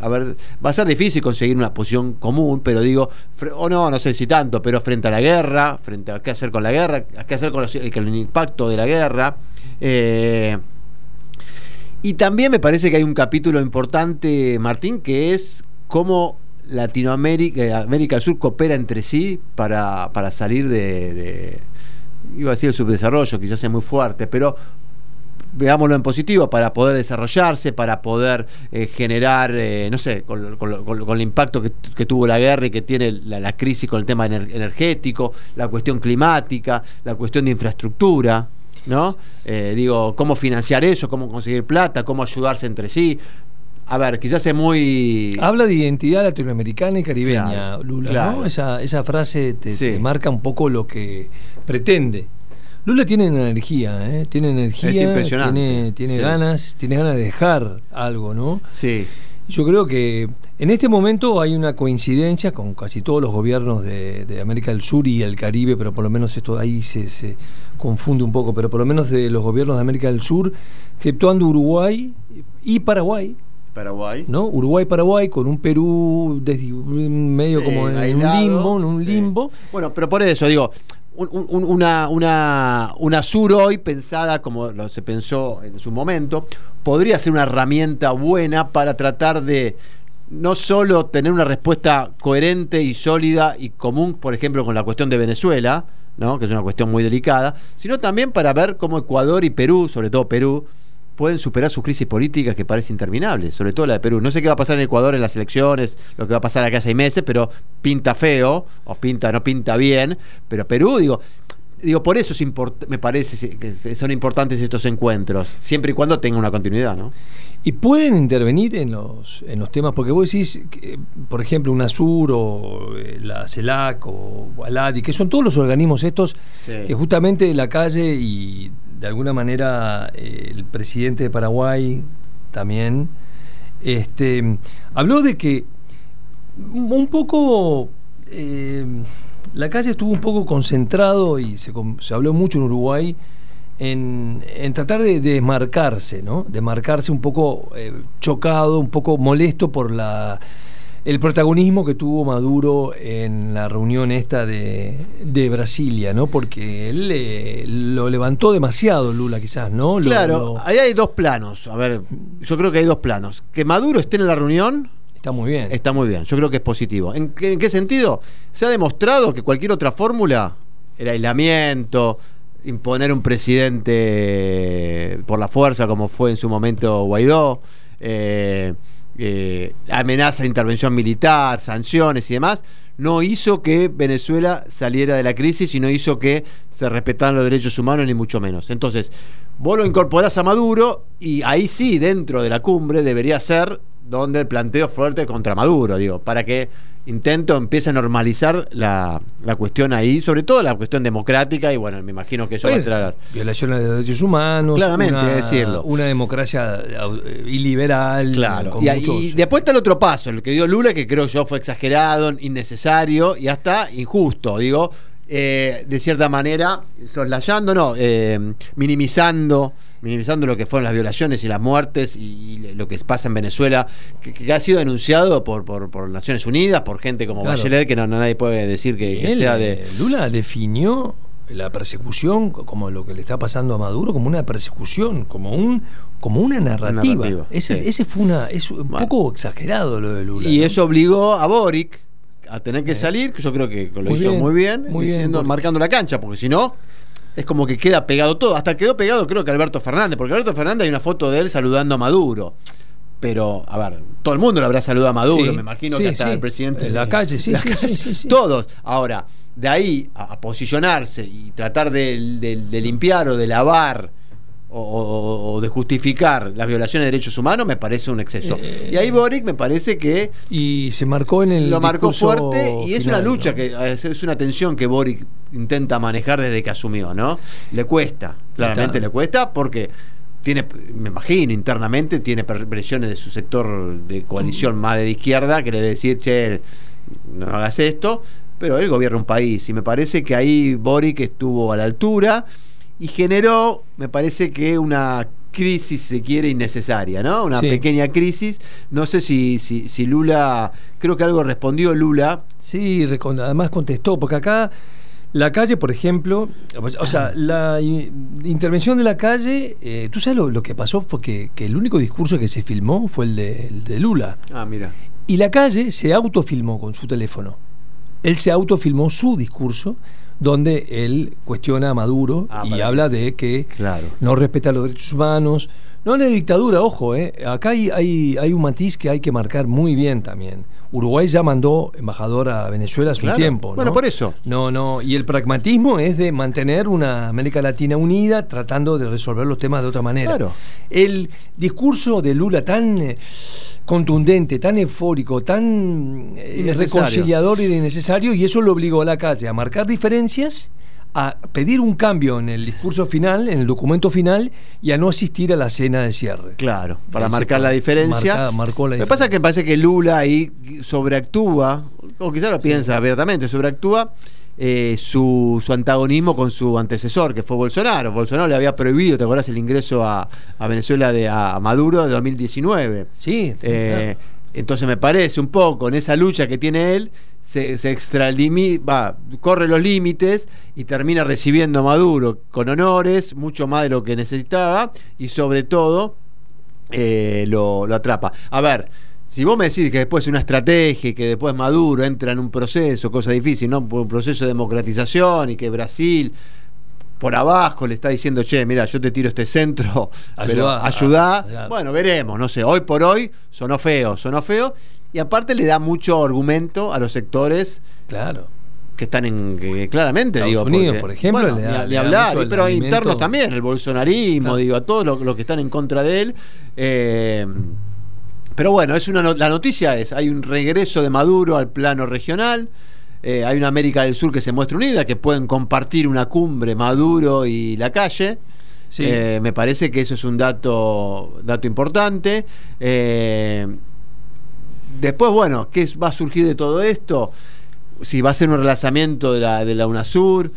a va a ser difícil conseguir una posición común, pero digo, o no, no sé si tanto, pero frente a la guerra, frente a qué hacer con la guerra, qué hacer con, el, impacto de la guerra. Eh, y también me parece que hay un capítulo importante, Martín, que es cómo Latinoamérica, eh, América del Sur coopera entre sí para, salir de, de, iba a decir el subdesarrollo, quizás es muy fuerte, pero veámoslo en positivo, para poder desarrollarse, para poder eh, generar, eh, no sé, con, el impacto que, tuvo la guerra y que tiene la, crisis con el tema energético, la cuestión climática, la cuestión de infraestructura, ¿no? Eh, digo, cómo financiar eso, cómo conseguir plata, cómo ayudarse entre sí. A ver, quizás es muy... Habla de identidad latinoamericana y caribeña, Lula, ¿no? Esa, esa frase te marca un poco lo que pretende Lula tiene energía, ¿eh? tiene energía, tiene, tiene ganas, tiene ganas de dejar algo, ¿no? Sí. Yo creo que en este momento hay una coincidencia con casi todos los gobiernos de, América del Sur y el Caribe, pero por lo menos esto ahí se, se, confunde un poco, pero por lo menos de los gobiernos de América del Sur, exceptuando Uruguay y Paraguay, Paraguay. ¿No? Uruguay-Paraguay con un Perú desde medio como en un limbo, en un limbo. Bueno, pero por eso digo, una, una, una sur hoy pensada como lo se pensó en su momento, podría ser una herramienta buena para tratar de no solo tener una respuesta coherente y sólida y común, por ejemplo, con la cuestión de Venezuela, ¿no? que es una cuestión muy delicada, sino también para ver cómo Ecuador y Perú, sobre todo Perú, pueden superar sus crisis políticas que parecen interminables, sobre todo la de Perú. No sé qué va a pasar en Ecuador en las elecciones, lo que va a pasar acá seis meses, pero pinta feo, o pinta, no pinta bien, pero Perú, digo, digo, por eso es me parece que son importantes estos encuentros, siempre y cuando tenga una continuidad, ¿no? Y pueden intervenir en los, en los temas, porque vos decís, que, por ejemplo, UNASUR o eh, la CELAC o ALADI, que son todos los organismos estos que justamente la calle y de alguna manera eh, el presidente de Paraguay también este, habló de que un poco eh, la calle estuvo un poco concentrado y se, habló mucho en Uruguay en, tratar de desmarcarse, ¿no? Desmarcarse un poco eh, chocado, un poco molesto por la el protagonismo que tuvo Maduro en la reunión esta de, de Brasilia, ¿no? Porque él lo levantó demasiado Lula, quizás, ¿no? claro, ahí hay dos planos. A ver, yo creo que hay dos planos. Que Maduro esté en la reunión. Está muy bien. Está muy bien, yo creo que es positivo. ¿En qué, en qué sentido? Se ha demostrado que cualquier otra fórmula, el aislamiento, imponer un presidente por la fuerza, como fue en su momento Guaidó, eh, eh, amenaza de intervención militar, sanciones y demás, no hizo que Venezuela saliera de la crisis y no hizo que se respetaran los derechos humanos, ni mucho menos. Entonces, vos lo incorporás a Maduro y ahí sí, dentro de la cumbre, debería ser donde el planteo fuerte contra Maduro, digo, para que intento empiece a normalizar la, cuestión ahí, sobre todo la cuestión democrática, y bueno, me imagino que eso va a entrar. Violaciones de derechos humanos. Claramente, una, decirlo. Una democracia eh, iliberal. Claro. y, después está el otro paso, el que dio Lula, que creo yo fue exagerado, innecesario y hasta injusto, digo. Eh, de cierta manera, soslayando, no, eh, minimizando minimizando lo que fueron las violaciones y las muertes y, lo que pasa en Venezuela, que, ha sido denunciado por, por, Naciones Unidas, por gente como Bachelet, que no, nadie puede decir que, sea de... Eh, Lula definió la persecución como lo que le está pasando a Maduro como una persecución como un como una narrativa, ese, fue una es un poco exagerado lo de Lula y eso obligó a Boric a tener que salir que yo creo que lo hizo muy bien diciendo marcando la cancha porque si no es como que queda pegado todo. Hasta quedó pegado creo que Alberto Fernández, porque Alberto Fernández hay una foto de él saludando a Maduro. Pero, a ver, todo el mundo lo habrá saludado a Maduro, me imagino que hasta el presidente. En la calle, sí, sí, sí, Todos. Ahora, de ahí a, posicionarse y tratar de, limpiar o de lavar o, de justificar las violaciones de derechos humanos me parece un exceso. y ahí Boric me parece que... Y se marcó en el... Lo marcó fuerte y es una lucha, que es una tensión que Boric intenta manejar desde que asumió, ¿no? Le cuesta, claramente le cuesta porque tiene, me imagino, internamente tiene presiones de su sector de coalición más de izquierda que le decir, che, no hagas esto, pero él gobierna un país y me parece que ahí Boric estuvo a la altura y generó, me parece que una crisis, se quiere, innecesaria, ¿no? Una pequeña crisis. No sé si, si, si, Lula, creo que algo respondió Lula. Sí, además contestó, porque acá la calle, por ejemplo, o sea, la intervención de la calle, eh, tú sabes lo, que pasó fue que, el único discurso que se filmó fue el de, Lula. Ah, mira. Y la calle se autofilmó con su teléfono. Él se autofilmó su discurso donde él cuestiona a Maduro ah, y habla de que no respeta los derechos humanos. No es dictadura, ojo, eh. acá hay, hay, hay un matiz que hay que marcar muy bien también. Uruguay ya mandó embajador a Venezuela hace un tiempo. Bueno, por eso. No, no. Y el pragmatismo es de mantener una América Latina unida, tratando de resolver los temas de otra manera. Claro. El discurso de Lula tan eh, contundente, tan eufórico, tan eh, reconciliador y innecesario, y eso lo obligó a la calle a marcar diferencias a pedir un cambio en el discurso final, en el documento final, y a no asistir a la cena de cierre. Claro, para marcar la diferencia. marcó la Lo que pasa es que me parece que Lula ahí sobreactúa, o quizás lo piensa abiertamente, sobreactúa eh, su, antagonismo con su antecesor, que fue Bolsonaro. Bolsonaro le había prohibido, ¿te acuerdas el ingreso a, Venezuela de a Maduro de 2019? Sí. Eh, entonces me parece un poco en esa lucha que tiene él, se, se va, corre los límites y termina recibiendo a Maduro con honores, mucho más de lo que necesitaba, y sobre todo eh, lo, lo atrapa. A ver, si vos me decís que después una estrategia y que después Maduro entra en un proceso, cosa difícil, ¿no? Un proceso de democratización y que Brasil por abajo le está diciendo, che, mira, yo te tiro este centro, pero ayudá. Bueno, veremos, no sé, hoy por hoy sonó feo, sonó feo. Y aparte le da mucho argumento a los sectores. Claro que están en claramente Estados digo Unidos por ejemplo le hablar pero internos también el bolsonarismo digo a todos los, que están en contra de él eh, pero bueno, es una la noticia es, hay un regreso de Maduro al plano regional, eh, hay una América del Sur que se muestra unida, que pueden compartir una cumbre Maduro y la calle. Eh, me parece que eso es un dato, dato importante. Eh, después, bueno, ¿qué va a surgir de todo esto? Si va a ser un relanzamiento de la, de la UNASUR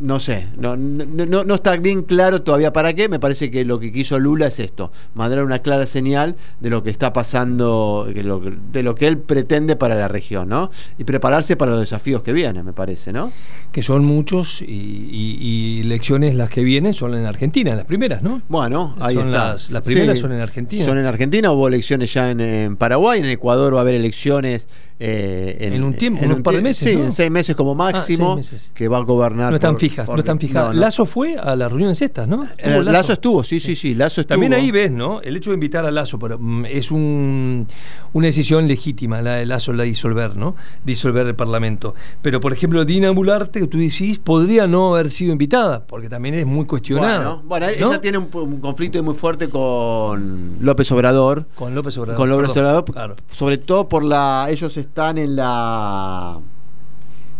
no sé, no, no, no, está bien claro todavía para qué. Me parece que lo que quiso Lula es esto, mandar una clara señal de lo que está pasando, de lo que él pretende para la región, ¿no? Y prepararse para los desafíos que vienen, me parece, ¿no? Que son muchos y, elecciones las que vienen son en Argentina, las primeras, ¿no? Bueno, ahí está. Las, las primeras son en Argentina. Son en Argentina, hubo elecciones ya en, Paraguay, en Ecuador va a haber elecciones eh, en, un tiempo, en un, par de meses. Sí, en seis meses como ah, máximo, que va a gobernar. No están fijas, no están fijas. Lazo fue a las reuniones estas, ¿no? Eh, Lazo? estuvo, sí, sí, sí, Lazo estuvo. También ahí ves, ¿no? El hecho de invitar a Lazo pero, mm, es un, una decisión legítima, la de Lazo la disolver, ¿no? Disolver el Parlamento. Pero, por ejemplo, Dina Bularte, que tú decís, podría no haber sido invitada, porque también es muy cuestionada. Bueno, ella tiene un, conflicto muy fuerte con López Obrador. Con López Obrador. Con López Obrador, sobre todo por la. Ellos están en la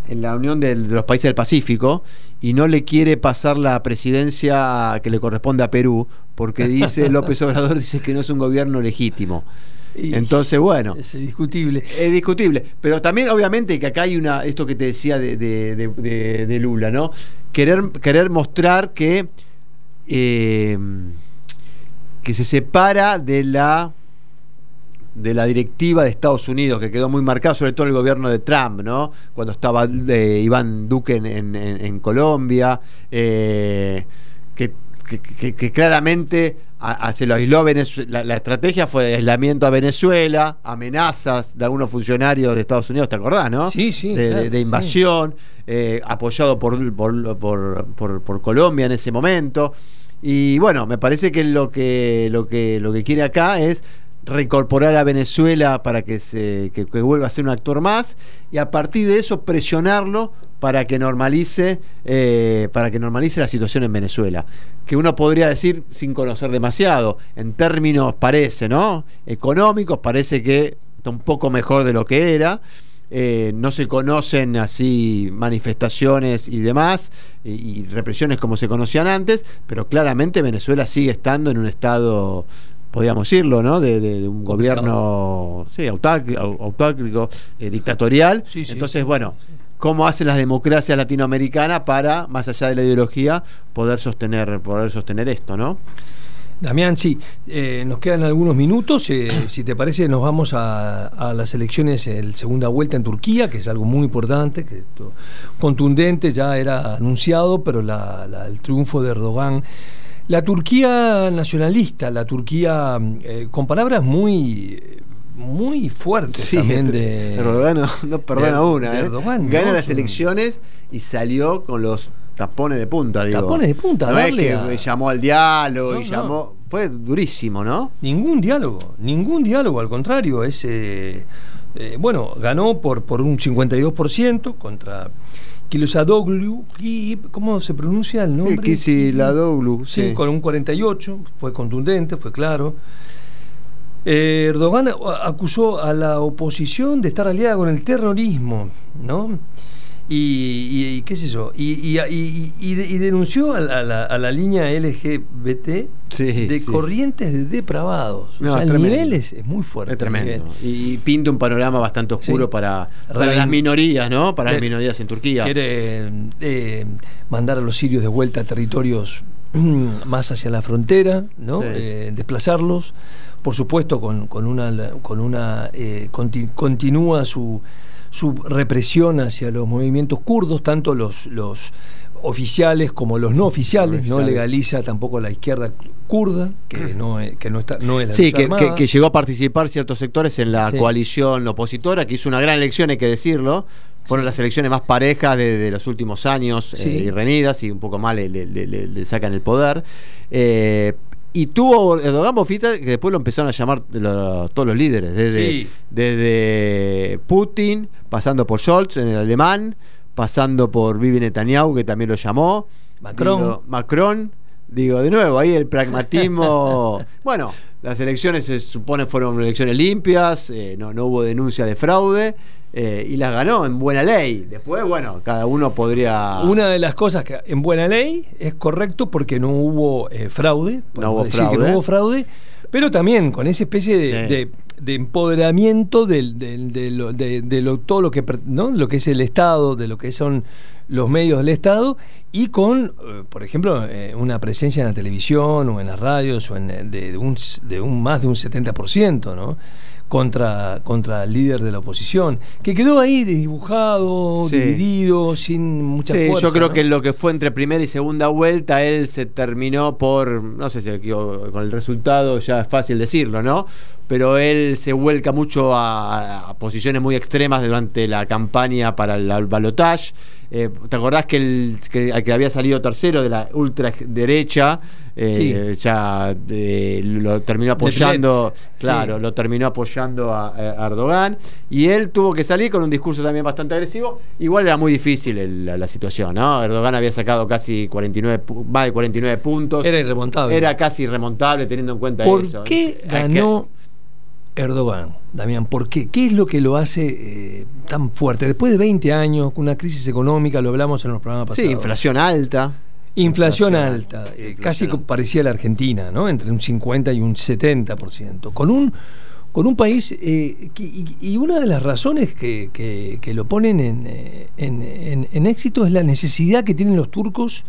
en la Unión de, los Países del Pacífico y no le quiere pasar la presidencia que le corresponde a Perú porque dice López Obrador dice que no es un gobierno legítimo. Entonces, bueno. Es discutible. Es discutible. Pero también, obviamente, que acá hay una. Esto que te decía de, de, Lula, ¿no? Querer, querer mostrar que. Eh, que se separa de la de la directiva de Estados Unidos, que quedó muy marcado, sobre todo el gobierno de Trump, ¿no? Cuando estaba eh, Iván Duque en, Colombia, eh, que, claramente se lo aisló Venezuela. La, estrategia fue de aislamiento a Venezuela, amenazas de algunos funcionarios de Estados Unidos, ¿te acordás, no? Sí, sí. De, invasión, eh, apoyado por por, por, por Colombia en ese momento. Y bueno, me parece que lo que, lo que, lo que quiere acá es reincorporar a Venezuela para que, se, vuelva a ser un actor más y a partir de eso presionarlo para que normalice eh, para que normalice la situación en Venezuela que uno podría decir sin conocer demasiado en términos parece no económicos parece que está un poco mejor de lo que era eh, no se conocen así manifestaciones y demás y, represiones como se conocían antes, pero claramente Venezuela sigue estando en un estado podríamos decirlo, ¿no? De, un gobierno sí, eh, dictatorial. Entonces, bueno, ¿cómo hacen las democracias latinoamericanas para, más allá de la ideología, poder sostener, poder sostener esto, ¿no? Damián, sí, eh, nos quedan algunos minutos. Eh, si te parece, nos vamos a, las elecciones, el segunda vuelta en Turquía, que es algo muy importante, que contundente, ya era anunciado, pero el triunfo de Erdogan la Turquía nacionalista, la Turquía eh, con palabras muy muy fuertes también de Erdogan no, perdona una, ¿eh? gana las elecciones y salió con los tapones de punta, digo. Tapones de punta, no es que llamó al diálogo y llamó, fue durísimo, ¿no? Ningún diálogo, ningún diálogo, al contrario, ese eh, bueno, ganó por por un 52% contra Kilosadoglu, ¿cómo se pronuncia el nombre? Kilosadoglu, sí, sí. Con un 48, fue contundente, fue claro. Eh, Erdogan acusó a la oposición de estar aliada con el terrorismo, ¿no? Y, qué sé yo, y, y denunció a la, línea LGBT de corrientes de depravados. o sea, el nivel es, muy fuerte. Es tremendo. Y pinta un panorama bastante oscuro para, las minorías, ¿no? Para las minorías en Turquía. Quiere eh, mandar a los sirios de vuelta a territorios más hacia la frontera, ¿no? Eh, desplazarlos. Por supuesto, con, con una, con una eh, continúa su, su represión hacia los movimientos kurdos, tanto los, los oficiales como los no oficiales, no, legaliza tampoco la izquierda kurda, que no, que no, está, no es la Sí, que, que, llegó a participar ciertos sectores en la coalición opositora, que hizo una gran elección, hay que decirlo. Fueron las elecciones más parejas de, los últimos años eh, y reñidas y un poco más le, sacan el poder. Eh, y tuvo Erdogan Bofita, que después lo empezaron a llamar todos los líderes, desde, desde Putin, pasando por Scholz en el alemán, pasando por Vivi Netanyahu, que también lo llamó. Macron. Macron. Digo, de nuevo, ahí el pragmatismo. bueno, las elecciones se supone fueron elecciones limpias, eh, no, no hubo denuncia de fraude. Eh, y las ganó en buena ley. Después, bueno, cada uno podría. Una de las cosas que en buena ley es correcto porque no hubo eh, fraude. No hubo fraude. no hubo fraude, pero también con esa especie de, de empoderamiento de, lo, todo lo que, ¿no? lo que es el Estado, de lo que son los medios del Estado y con, eh, por ejemplo, una presencia en la televisión o en las radios o en, de, un, de un más de un 70%, ¿no? Contra, contra el líder de la oposición, que quedó ahí desdibujado, dividido, sin mucha sí, Yo creo que lo que fue entre primera y segunda vuelta, él se terminó por, no sé si con el resultado ya es fácil decirlo, ¿no? Pero él se vuelca mucho a, posiciones muy extremas durante la campaña para el balotage. Eh, ¿Te acordás que el que, había salido tercero de la ultraderecha eh, ya eh, lo terminó apoyando, claro, lo terminó apoyando a, Erdogan y él tuvo que salir con un discurso también bastante agresivo. Igual era muy difícil la, situación, ¿no? Erdogan había sacado casi 49, más de 49 puntos. Era irremontable. Era casi irremontable teniendo en cuenta ¿Por eso. ¿Por qué ganó Erdogan? Damián, ¿por qué? ¿Qué es lo que lo hace eh, tan fuerte? Después de 20 años, con una crisis económica, lo hablamos en los programas pasados. Sí, inflación alta. Inflación, alta, eh, casi parecía la Argentina, ¿no? Entre un 50 y un 70%. Con un, con un país, eh, y, una de las razones que, que, lo ponen en, eh, en, en, éxito es la necesidad que tienen los turcos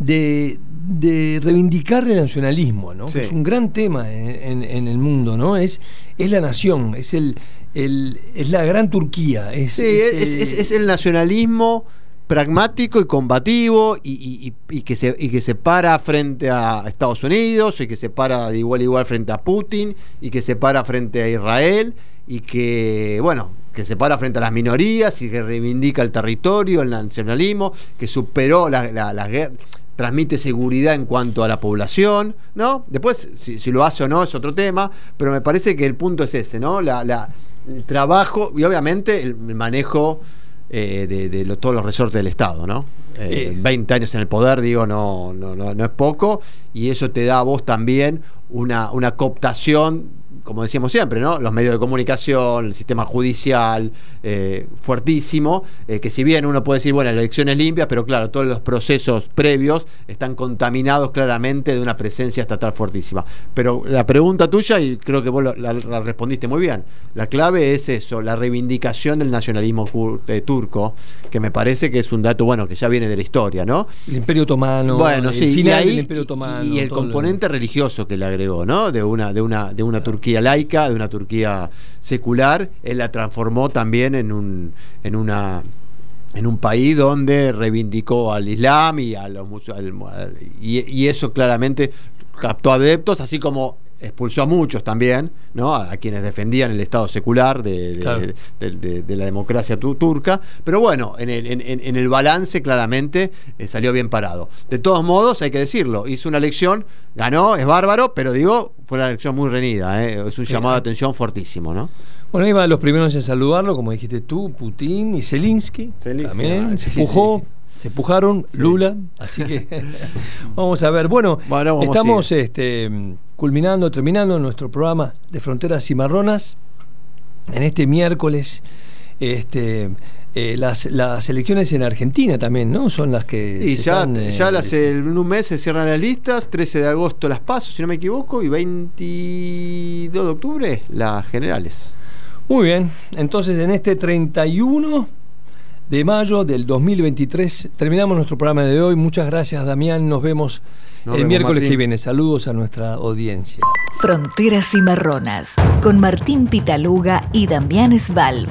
de, de reivindicar el nacionalismo, ¿no? Que es un gran tema en, el mundo, ¿no? Es, es la nación, es el, el es la gran Turquía. Es, sí, es, es el nacionalismo pragmático y combativo y, que se, y que se para frente a Estados Unidos y que se para de igual a igual frente a Putin y que se para frente a Israel y que, bueno, que se para frente a las minorías y que reivindica el territorio, el nacionalismo, que superó la, la, guerra transmite seguridad en cuanto a la población, ¿no? Después, si, lo hace o no es otro tema, pero me parece que el punto es ese, ¿no? La, la el trabajo y obviamente el manejo eh, de, todos los resortes del Estado, ¿no? 20 eh, años en el poder, digo, no, no, no, no es poco, y eso te da a vos también una, una cooptación como decíamos siempre, ¿no? Los medios de comunicación, el sistema judicial, eh, fuertísimo, eh, que si bien uno puede decir, bueno, elecciones limpias, pero claro, todos los procesos previos están contaminados claramente de una presencia estatal fuertísima. Pero la pregunta tuya, y creo que vos la, respondiste muy bien, la clave es eso, la reivindicación del nacionalismo eh, turco, que me parece que es un dato, bueno, que ya viene de la historia, ¿no? El Imperio Otomano, bueno, el sí, final del Imperio Otomano. Y, el componente religioso que le agregó, ¿no? De una, de una, de una Turquía laica, de una Turquía secular, él la transformó también en un, en una en un país donde reivindicó al Islam y a los y, eso claramente captó adeptos, así como expulsó a muchos también, ¿no? a, quienes defendían el Estado secular de, la democracia turca, pero bueno, en el, en, el balance claramente eh, salió bien parado. De todos modos, hay que decirlo, hizo una elección, ganó, es bárbaro, pero digo, fue una elección muy reñida, ¿eh? es un llamado de atención fortísimo, ¿no? Bueno, iba los primeros en saludarlo, como dijiste tú, Putin y Zelensky, también, se empujó. Se empujaron Lula, así que vamos a ver. Bueno, estamos este, culminando, terminando nuestro programa de Fronteras Cimarronas en este miércoles este, eh, las, las, elecciones en Argentina también, ¿no? Son las que. Y ya, ya las, en un mes se cierran las listas, 13 de agosto las paso, si no me equivoco, y 22 de octubre las generales. Muy bien, entonces en este 31 de mayo del 2023 terminamos nuestro programa de hoy. Muchas gracias, Damián. Nos vemos el miércoles que viene. Saludos a nuestra audiencia. Fronteras y Marronas con Martín Pitaluga y Damián Svalb.